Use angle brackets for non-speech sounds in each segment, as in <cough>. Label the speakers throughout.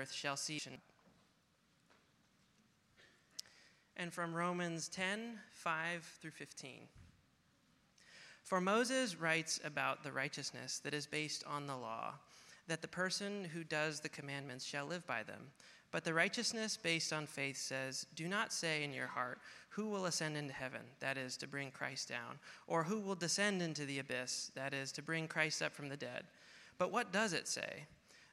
Speaker 1: earth shall see. And from Romans 10 5 through 15. For Moses writes about the righteousness that is based on the law, that the person who does the commandments shall live by them. But the righteousness based on faith says, Do not say in your heart, Who will ascend into heaven? That is, to bring Christ down. Or who will descend into the abyss? That is, to bring Christ up from the dead. But what does it say?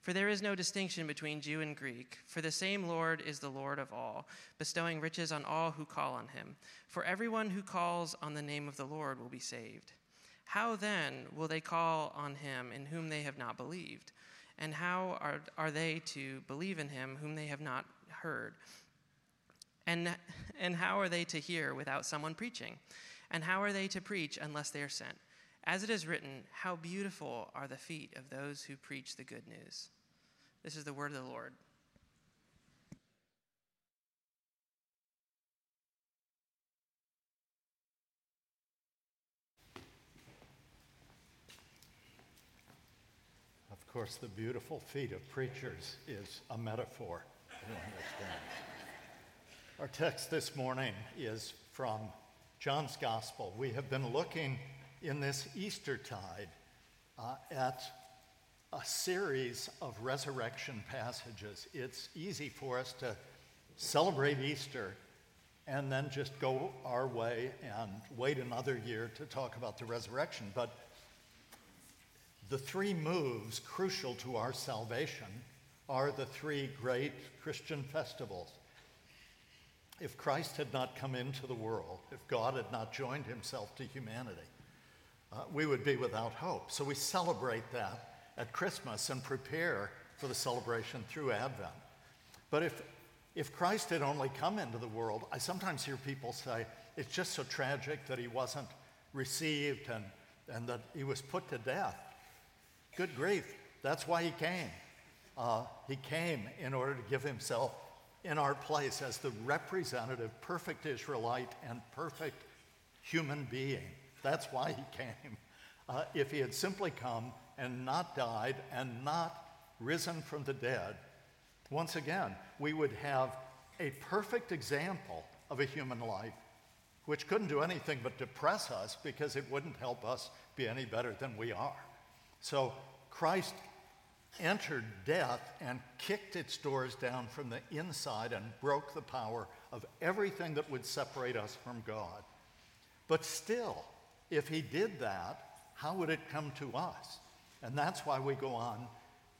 Speaker 1: For there is no distinction between Jew and Greek, for the same Lord is the Lord of all, bestowing riches on all who call on him. For everyone who calls on the name of the Lord will be saved. How then will they call on him in whom they have not believed? And how are, are they to believe in him whom they have not heard? And, and how are they to hear without someone preaching? And how are they to preach unless they are sent? As it is written, How beautiful are the feet of those who preach the good news. This is the word of the Lord.
Speaker 2: Of course, the beautiful feet of preachers is a metaphor. Our text this morning is from John's Gospel. We have been looking in this Eastertide uh, at a series of resurrection passages. It's easy for us to celebrate Easter and then just go our way and wait another year to talk about the resurrection. But the three moves crucial to our salvation are the three great Christian festivals if Christ had not come into the world, if God had not joined himself to humanity, uh, we would be without hope. So we celebrate that at Christmas and prepare for the celebration through Advent. But if, if Christ had only come into the world, I sometimes hear people say, it's just so tragic that he wasn't received and, and that he was put to death. Good grief, that's why he came. Uh, he came in order to give himself in our place as the representative, perfect Israelite and perfect human being. That's why he <laughs> came. Uh, if he had simply come and not died and not risen from the dead, once again, we would have a perfect example of a human life which couldn't do anything but depress us because it wouldn't help us be any better than we are. So Christ entered death and kicked its doors down from the inside and broke the power of everything that would separate us from God. But still, if he did that, how would it come to us? And that's why we go on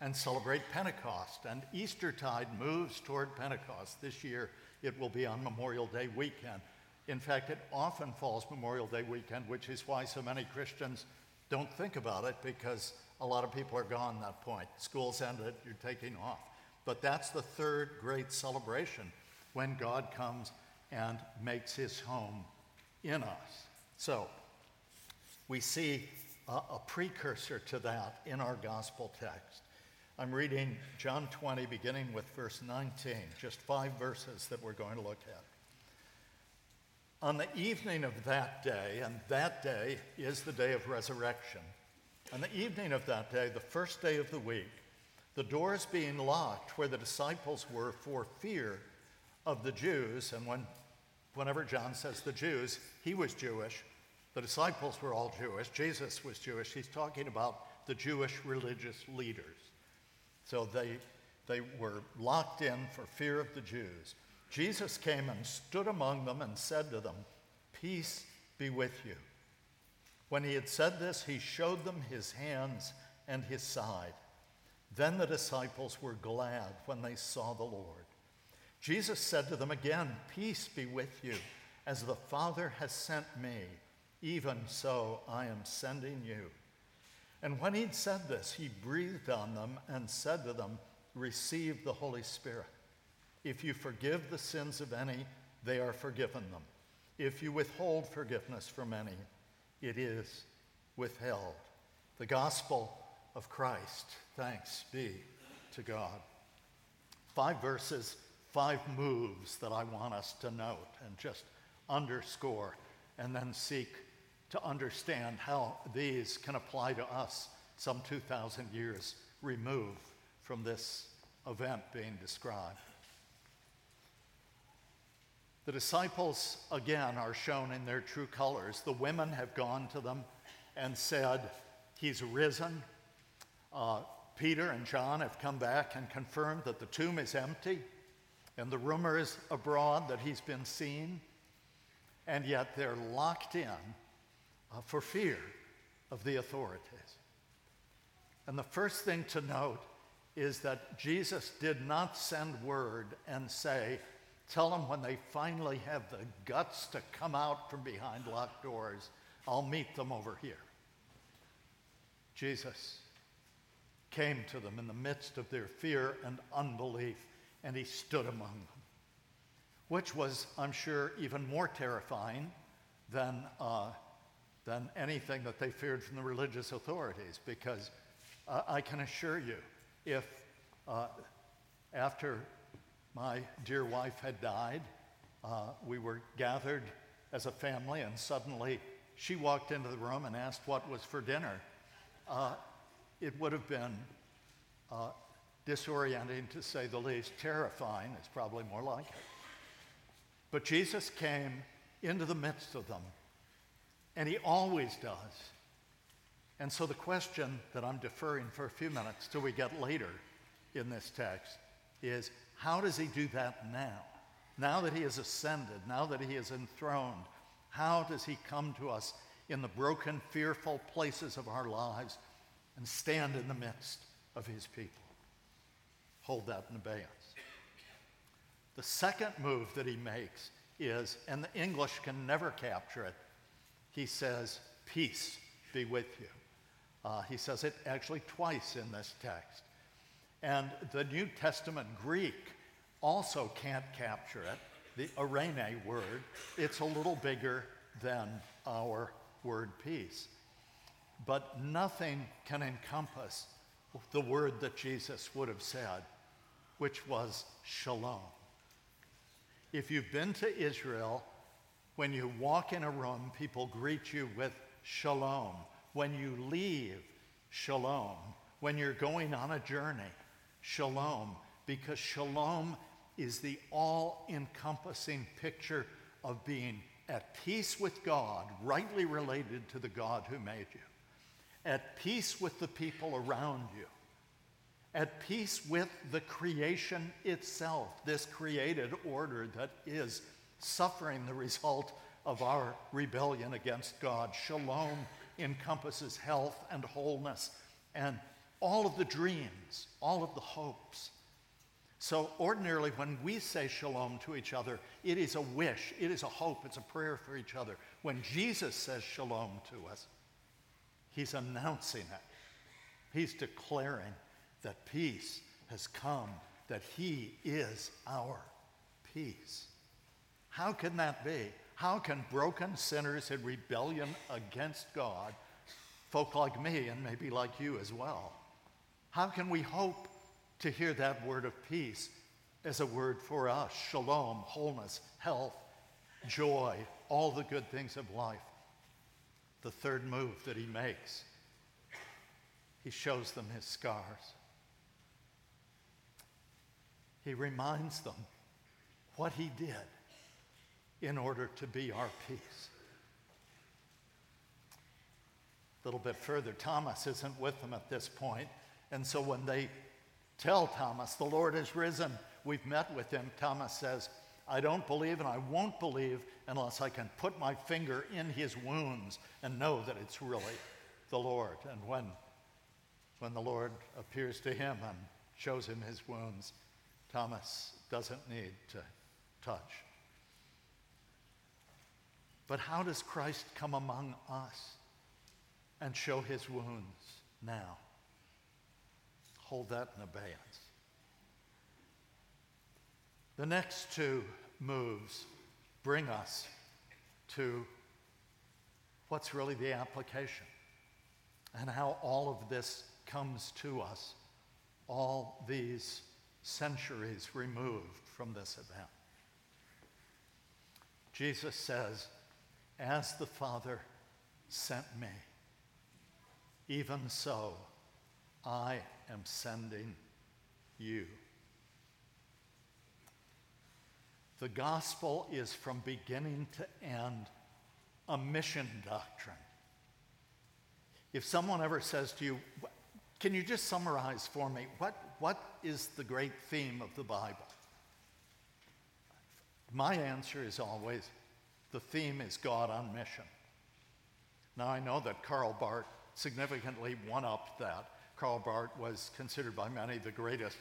Speaker 2: and celebrate Pentecost. And Eastertide moves toward Pentecost. This year, it will be on Memorial Day weekend. In fact, it often falls Memorial Day weekend, which is why so many Christians don't think about it because a lot of people are gone at that point. School's ended, you're taking off. But that's the third great celebration when God comes and makes his home in us. So we see a, precursor to that in our gospel text. I'm reading John 20, beginning with verse 19, just five verses that we're going to look at. On the evening of that day, and that day is the day of resurrection, on the evening of that day, the first day of the week, the doors being locked where the disciples were for fear of the Jews, and when, whenever John says the Jews, he was Jewish, the disciples were all Jewish, Jesus was Jewish, he's talking about the Jewish religious leaders. So they, they were locked in for fear of the Jews. Jesus came and stood among them and said to them, Peace be with you. When he had said this, he showed them his hands and his side. Then the disciples were glad when they saw the Lord. Jesus said to them again, Peace be with you. As the Father has sent me, even so I am sending you. And when he'd said this, he breathed on them and said to them, Receive the Holy Spirit. If you forgive the sins of any, they are forgiven them. If you withhold forgiveness from any, it is withheld. The gospel of Christ. Thanks be to God. Five verses, five moves that I want us to note and just underscore and then seek to understand how these can apply to us some 2,000 years removed from this event being described. The disciples, again, are shown in their true colors. The women have gone to them and said, He's risen. Uh, Peter and John have come back and confirmed that the tomb is empty, and the rumor is abroad that he's been seen, and yet they're locked in uh, for fear of the authorities. And the first thing to note is that Jesus did not send word and say, Tell them when they finally have the guts to come out from behind locked doors, I'll meet them over here. Jesus came to them in the midst of their fear and unbelief, and he stood among them, which was, I'm sure, even more terrifying than, uh, than anything that they feared from the religious authorities, because uh, I can assure you, if uh, after my dear wife had died. Uh, we were gathered as a family, and suddenly she walked into the room and asked what was for dinner. Uh, it would have been uh, disorienting to say the least, terrifying is probably more like it. But Jesus came into the midst of them, and he always does. And so the question that I'm deferring for a few minutes till we get later in this text is how does he do that now? Now that he has ascended, now that he is enthroned, how does he come to us in the broken, fearful places of our lives and stand in the midst of his people? Hold that in abeyance. The second move that he makes is, and the English can never capture it, he says, Peace be with you. Uh, he says it actually twice in this text. And the New Testament Greek also can't capture it, the eirene word. It's a little bigger than our word peace. But nothing can encompass the word that Jesus would have said, which was shalom. If you've been to Israel, when you walk in a room, people greet you with shalom. When you leave, shalom. When you're going on a journey, shalom, because shalom is the all encompassing picture of being at peace with God, rightly related to the God who made you, at peace with the people around you, at peace with the creation itself, this created order that is suffering the result of our rebellion against God. Shalom encompasses health and wholeness and all of the dreams, all of the hopes. So, ordinarily, when we say shalom to each other, it is a wish, it is a hope, it's a prayer for each other. When Jesus says shalom to us, he's announcing it. He's declaring that peace has come, that he is our peace. How can that be? How can broken sinners in rebellion against God, folk like me and maybe like you as well, how can we hope to hear that word of peace as a word for us shalom, wholeness, health, joy, all the good things of life? The third move that he makes, he shows them his scars. He reminds them what he did in order to be our peace. A little bit further, Thomas isn't with them at this point. And so when they tell Thomas, the Lord has risen, we've met with him, Thomas says, I don't believe and I won't believe unless I can put my finger in his wounds and know that it's really the Lord. And when, when the Lord appears to him and shows him his wounds, Thomas doesn't need to touch. But how does Christ come among us and show his wounds now? hold that in abeyance. The next two moves bring us to what's really the application and how all of this comes to us all these centuries removed from this event. Jesus says, As the Father sent me, even so I am sending you. The gospel is from beginning to end a mission doctrine. If someone ever says to you, Can you just summarize for me what, what is the great theme of the Bible? My answer is always the theme is God on mission. Now, I know that Karl Barth significantly one upped that. Karl Barth was considered by many the greatest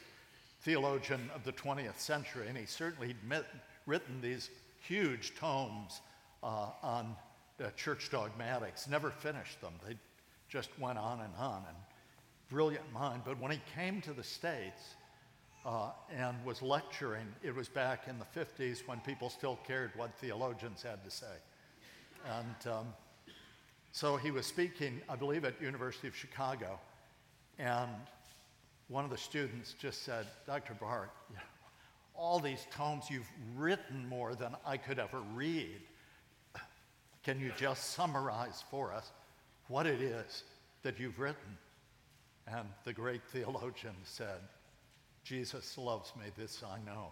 Speaker 2: theologian of the 20th century, and he certainly had written these huge tomes uh, on uh, church dogmatics, never finished them. They just went on and on, and brilliant mind. But when he came to the States, uh, and was lecturing. It was back in the 50s when people still cared what theologians had to say. And um, so he was speaking, I believe, at University of Chicago, and one of the students just said, Dr. Know, <laughs> all these tomes you've written more than I could ever read. Can you just summarize for us what it is that you've written? And the great theologian said, Jesus loves me, this I know,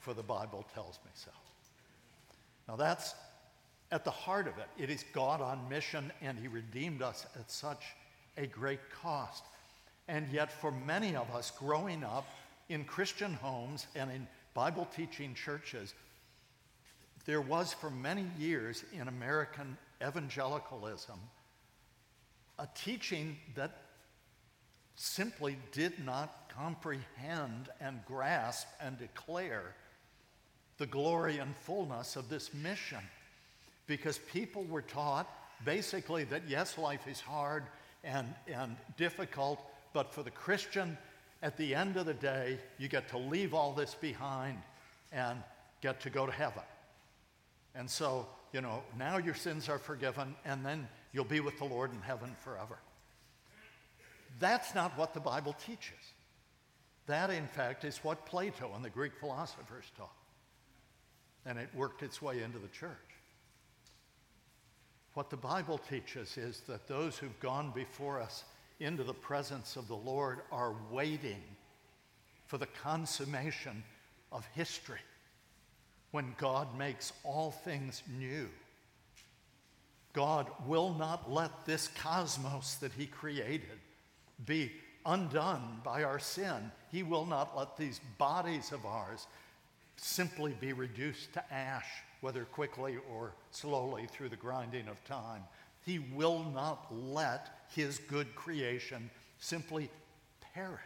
Speaker 2: for the Bible tells me so. Now that's at the heart of it. It is God on mission, and He redeemed us at such a great cost. And yet, for many of us growing up in Christian homes and in Bible teaching churches, there was for many years in American evangelicalism a teaching that simply did not comprehend and grasp and declare the glory and fullness of this mission. Because people were taught basically that yes, life is hard and, and difficult, but for the Christian, at the end of the day, you get to leave all this behind and get to go to heaven. And so, you know, now your sins are forgiven, and then you'll be with the Lord in heaven forever. That's not what the Bible teaches. That, in fact, is what Plato and the Greek philosophers taught. And it worked its way into the church. What the Bible teaches is that those who've gone before us into the presence of the Lord are waiting for the consummation of history when God makes all things new. God will not let this cosmos that He created be undone by our sin. He will not let these bodies of ours simply be reduced to ash, whether quickly or slowly through the grinding of time. He will not let his good creation simply perish.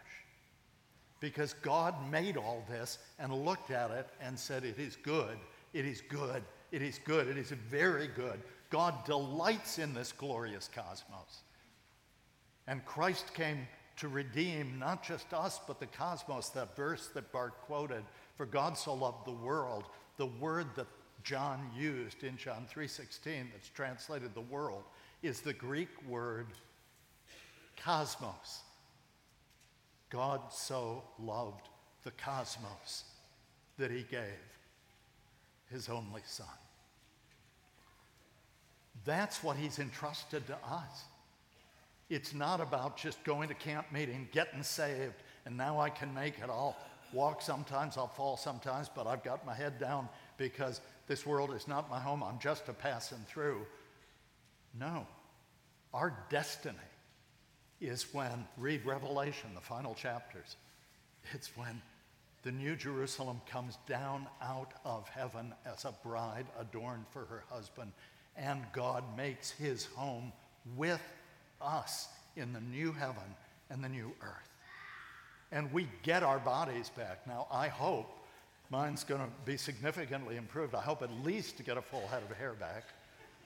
Speaker 2: Because God made all this and looked at it and said, It is good, it is good, it is good, it is very good. God delights in this glorious cosmos. And Christ came to redeem not just us, but the cosmos, that verse that Barth quoted, for God so loved the world, the word that John used in John 3:16 that's translated the world is the Greek word cosmos. God so loved the cosmos that he gave his only son. That's what he's entrusted to us. It's not about just going to camp meeting, getting saved, and now I can make it. I'll walk sometimes, I'll fall sometimes, but I've got my head down because this world is not my home. I'm just a passing through. No. Our destiny is when, read Revelation, the final chapters, it's when the New Jerusalem comes down out of heaven as a bride adorned for her husband, and God makes his home with us in the new heaven and the new earth. And we get our bodies back. Now, I hope mine's going to be significantly improved. I hope at least to get a full head of hair back.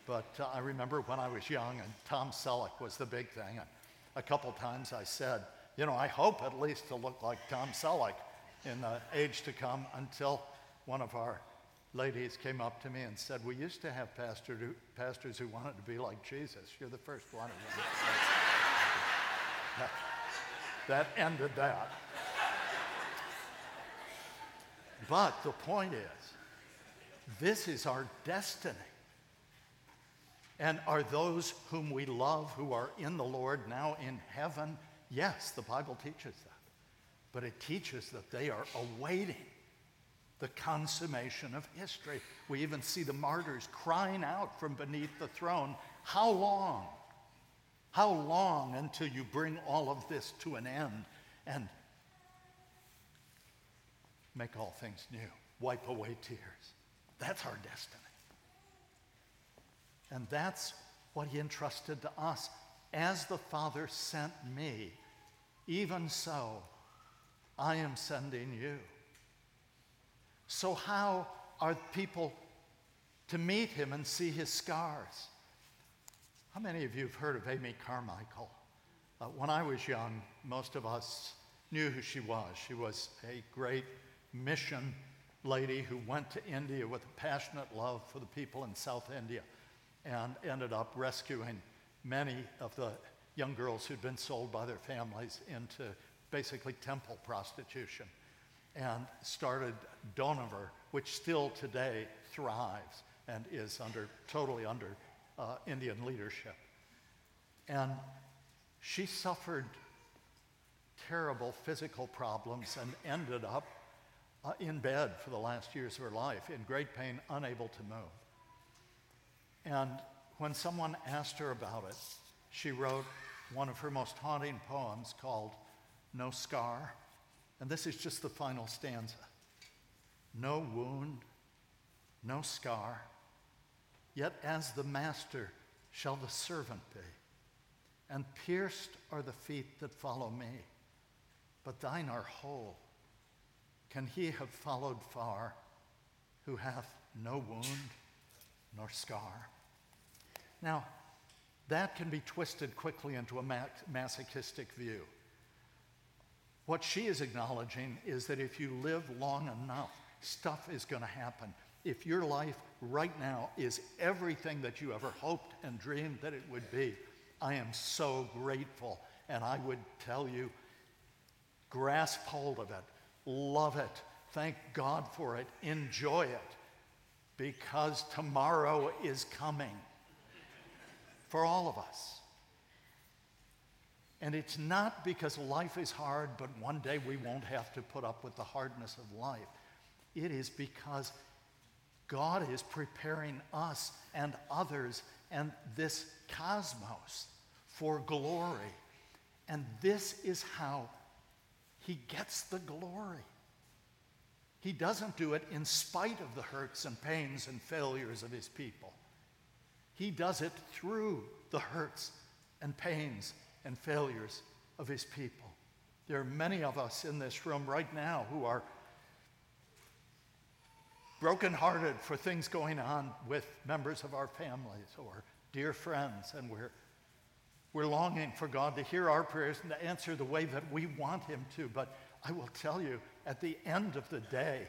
Speaker 2: But uh, I remember when I was young and Tom Selleck was the big thing. And a couple times I said, you know, I hope at least to look like Tom Selleck in the age to come until one of our ladies came up to me and said, We used to have pastor who, pastors who wanted to be like Jesus. You're the first one. of that, that ended that. But the point is, this is our destiny. And are those whom we love who are in the Lord now in heaven? Yes, the Bible teaches that. But it teaches that they are awaiting the consummation of history. We even see the martyrs crying out from beneath the throne How long? How long until you bring all of this to an end and make all things new? Wipe away tears. That's our destiny. And that's what he entrusted to us. As the Father sent me, even so I am sending you. So, how are people to meet him and see his scars? How many of you have heard of Amy Carmichael? Uh, when I was young, most of us knew who she was. She was a great mission lady who went to India with a passionate love for the people in South India and ended up rescuing many of the young girls who'd been sold by their families into basically temple prostitution and started Dohnavur, which still today thrives and is under, totally under uh, Indian leadership. And she suffered terrible physical problems and ended up uh, in bed for the last years of her life in great pain, unable to move. And when someone asked her about it, she wrote one of her most haunting poems called No Scar. And this is just the final stanza No wound, no scar, yet as the master shall the servant be. And pierced are the feet that follow me, but thine are whole. Can he have followed far who hath no wound nor scar? Now, that can be twisted quickly into a masochistic view. What she is acknowledging is that if you live long enough, stuff is going to happen. If your life right now is everything that you ever hoped and dreamed that it would be, I am so grateful. And I would tell you, grasp hold of it, love it, thank God for it, enjoy it, because tomorrow is coming for all of us. And it's not because life is hard, but one day we won't have to put up with the hardness of life. It is because God is preparing us and others and this cosmos for glory. And this is how he gets the glory. He doesn't do it in spite of the hurts and pains and failures of his people. He does it through the hurts and pains and failures of his people. There are many of us in this room right now who are brokenhearted for things going on with members of our families or dear friends, and we're, we're longing for God to hear our prayers and to answer the way that we want Him to. But I will tell you, at the end of the day,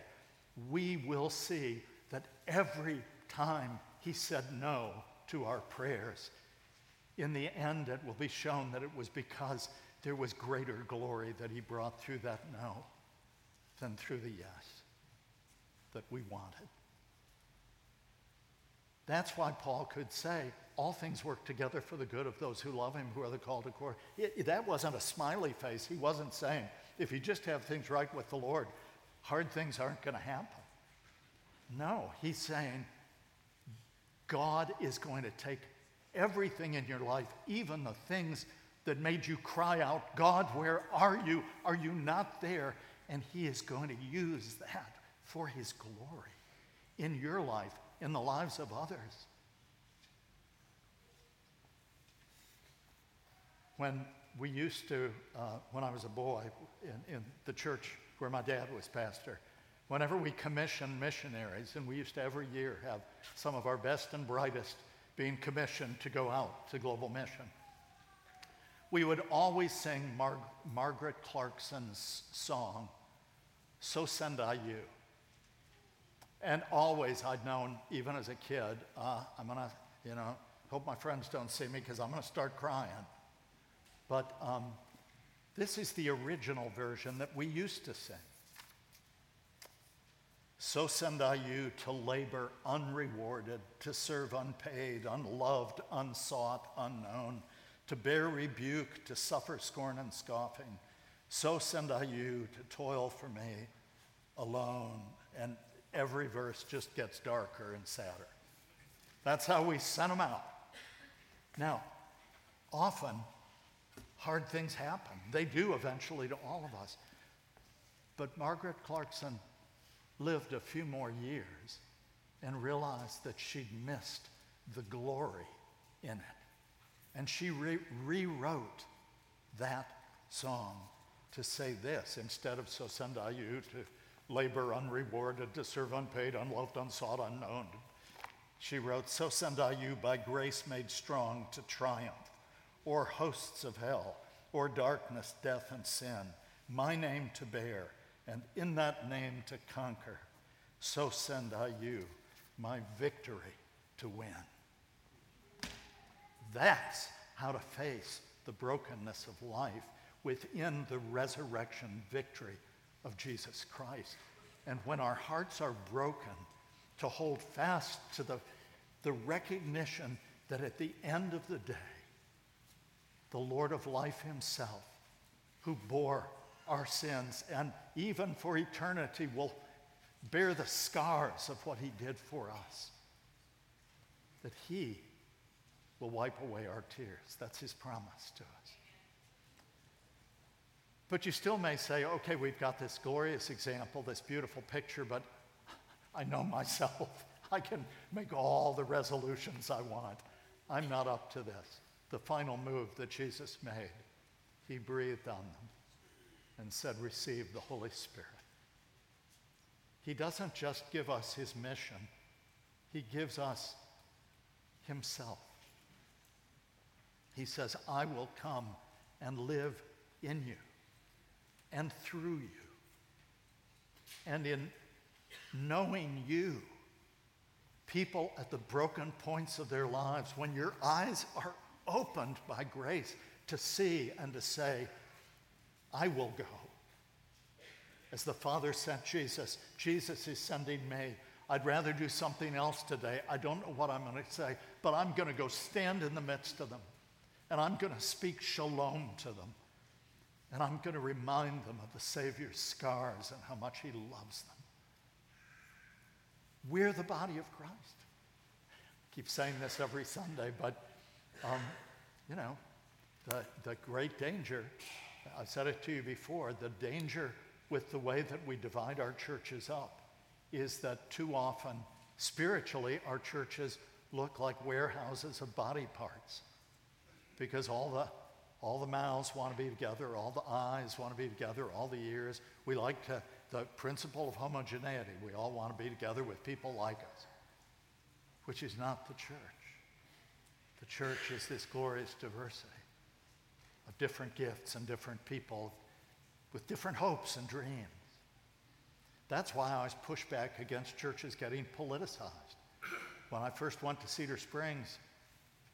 Speaker 2: we will see that every time He said no, to our prayers. In the end, it will be shown that it was because there was greater glory that he brought through that no than through the yes that we wanted. That's why Paul could say, all things work together for the good of those who love him, who are the called according. That wasn't a smiley face. He wasn't saying, if you just have things right with the Lord, hard things aren't going to happen. No, he's saying, God is going to take everything in your life, even the things that made you cry out, God, where are you? Are you not there? And He is going to use that for His glory in your life, in the lives of others. When we used to, uh, when I was a boy in, in the church where my dad was pastor, whenever we commissioned missionaries, and we used to every year have some of our best and brightest being commissioned to go out to global mission, we would always sing Mar- Margaret Clarkson's song, So Send I You. And always I'd known, even as a kid, uh, I'm to, you know, hope my friends don't see me because I'm to start crying. But um, this is the original version that we used to sing. So send I you to labor unrewarded, to serve unpaid, unloved, unsought, unknown, to bear rebuke, to suffer scorn and scoffing. So send I you to toil for me alone. And every verse just gets darker and sadder. That's how we sent them out. Now, often hard things happen. They do eventually to all of us. But Margaret Clarkson lived a few more years and realized that she'd missed the glory in it. And she re- rewrote that song to say this instead of So send I you to labor unrewarded, to serve unpaid, unloved, unsought, unknown. She wrote, So send I you by grace made strong to triumph, or hosts of hell, or darkness, death, and sin, my name to bear and in that name to conquer. So send I you my victory to win. That's how to face the brokenness of life within the resurrection victory of Jesus Christ. And when our hearts are broken, to hold fast to the, the recognition that at the end of the day, the Lord of life himself, who bore our sins and even for eternity will bear the scars of what he did for us. That he will wipe away our tears. That's his promise to us. But you still may say, okay, we've got this glorious example, this beautiful picture, but I know myself. I can make all the resolutions I want. I'm not up to this. The final move that Jesus made, he breathed on them and said, Receive the Holy Spirit. He doesn't just give us his mission, he gives us himself. He says, I will come and live in you and through you. And in knowing you, people at the broken points of their lives, when your eyes are opened by grace to see and to say, I will go. As the Father sent Jesus, Jesus is sending me. I'd rather do something else today. I don't know what I'm going to say, but I'm going to go stand in the midst of them. And I'm going to speak shalom to them. And I'm going to remind them of the Savior's scars and how much He loves them. We're the body of Christ. I keep saying this every Sunday, but, um, you know, the, the great danger I've said it to you before the danger with the way that we divide our churches up is that too often, spiritually, our churches look like warehouses of body parts because all the all the mouths want to be together, all the eyes want to be together, all the ears. We like to, the principle of homogeneity. We all want to be together with people like us, which is not the church. The church is this glorious diversity of different gifts and different people with different hopes and dreams. That's why I always push back against churches getting politicized. When I first went to Cedar Springs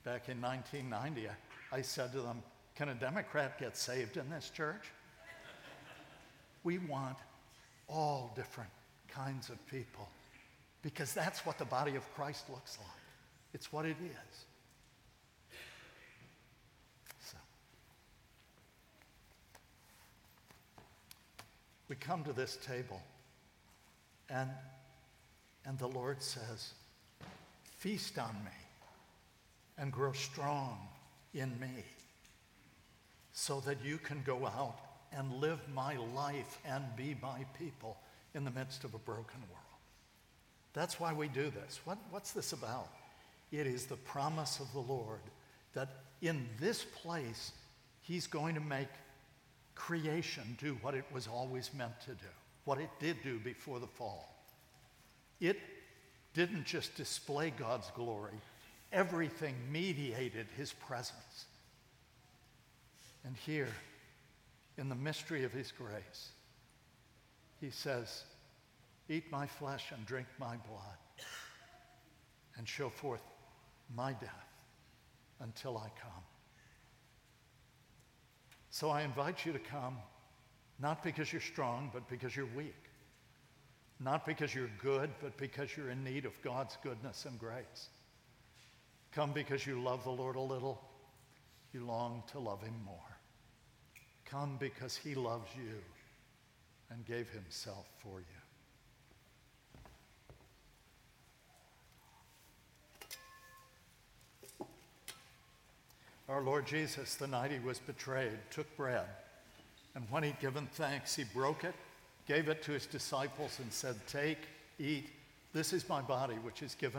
Speaker 2: back in 1990, I said to them, Can a Democrat get saved in this church? We want all different kinds of people because that's what the body of Christ looks like. It's what it is. We come to this table and, and the Lord says, Feast on me and grow strong in me so that you can go out and live my life and be my people in the midst of a broken world. That's why we do this. What, what's this about? It is the promise of the Lord that in this place, He's going to make creation do what it was always meant to do, what it did do before the fall. It didn't just display God's glory, everything mediated his presence. And here, in the mystery of his grace, he says, Eat my flesh and drink my blood, and show forth my death until I come. So I invite you to come, not because you're strong, but because you're weak. Not because you're good, but because you're in need of God's goodness and grace. Come because you love the Lord a little, you long to love him more. Come because he loves you and gave himself for you. Our Lord Jesus, the night he was betrayed, took bread, and when he'd given thanks, he broke it, gave it to his disciples, and said, Take, eat. This is my body, which is given